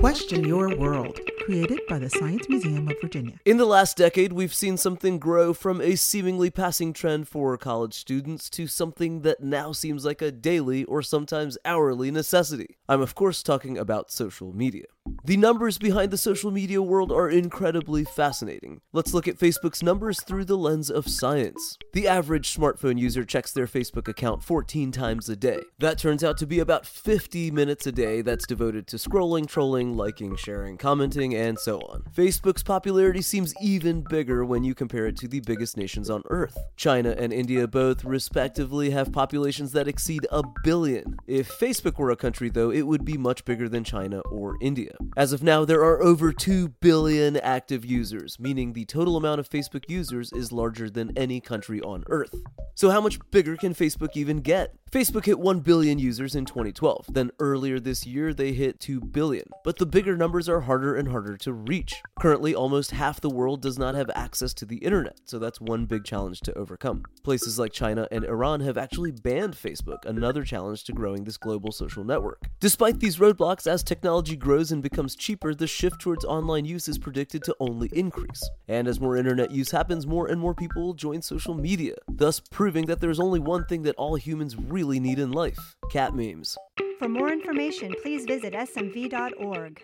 Question Your World, created by the Science Museum of Virginia. In the last decade, we've seen something grow from a seemingly passing trend for college students to something that now seems like a daily or sometimes hourly necessity. I'm, of course, talking about social media. The numbers behind the social media world are incredibly fascinating. Let's look at Facebook's numbers through the lens of science. The average smartphone user checks their Facebook account 14 times a day. That turns out to be about 50 minutes a day that's devoted to scrolling, trolling, liking, sharing, commenting, and so on. Facebook's popularity seems even bigger when you compare it to the biggest nations on Earth. China and India both, respectively, have populations that exceed a billion. If Facebook were a country, though, it would be much bigger than China or India. As of now, there are over 2 billion active users, meaning the total amount of Facebook users is larger than any country on Earth. So, how much bigger can Facebook even get? Facebook hit 1 billion users in 2012. Then earlier this year, they hit 2 billion. But the bigger numbers are harder and harder to reach. Currently, almost half the world does not have access to the internet, so that's one big challenge to overcome. Places like China and Iran have actually banned Facebook, another challenge to growing this global social network. Despite these roadblocks, as technology grows and becomes cheaper, the shift towards online use is predicted to only increase. And as more internet use happens, more and more people will join social media, thus proving that there's only one thing that all humans really need in life cat memes. For more information, please visit smv.org.